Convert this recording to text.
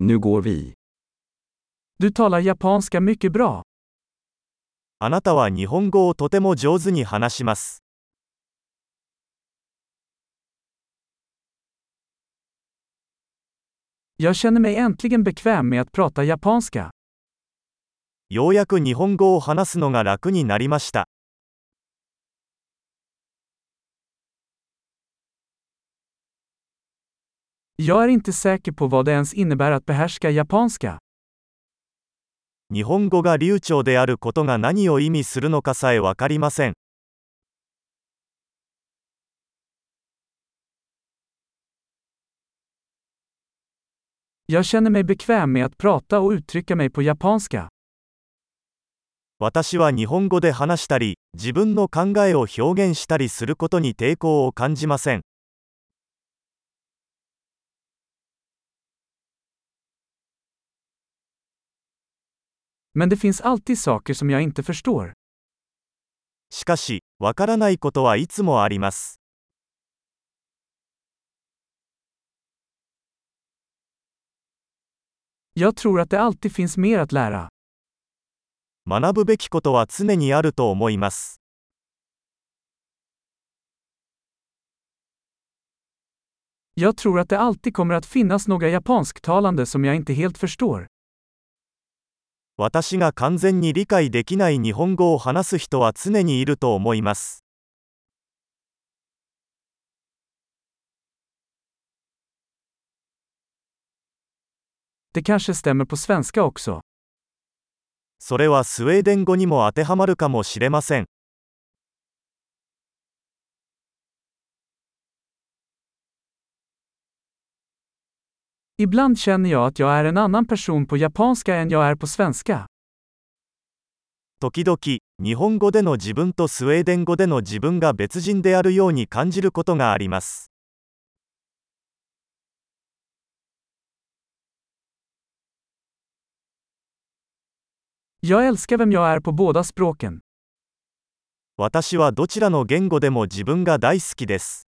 Nu går vi. Du talar japanska mycket bra. あなたは日本語をとても上手に話します。Jag känner mig äntligen bekväm med att prata japanska. ようやく日本語を話すのが楽になりました。日本語が流暢であることが何を意味するのかさえわかりません。私は日本語で話したり、自分の考えを表現したりすることに抵抗を感じません。Men det finns alltid saker som jag inte förstår. しかし、わからないことはいつもあります。 Jag tror att det alltid finns mer att lära. 学ぶべきことは常にあると思います。 Jag tror att det alltid kommer att finnas några japansktalande som jag inte helt förstår. 私が完全に理解できない日本語を話す人は常にいると思います。Det kanske stämmer på svenska också. それはスウェーデン語にも当てはまるかもしれません。Ibland känner jag att jag är en annan person på japanska än jag är på svenska. 時々、日本語での自分とスウェーデン語での自分が別人であるように感じることがあります。Jag älskar vem jag är på båda språken. 私はどちらの言語でも自分が大好きです。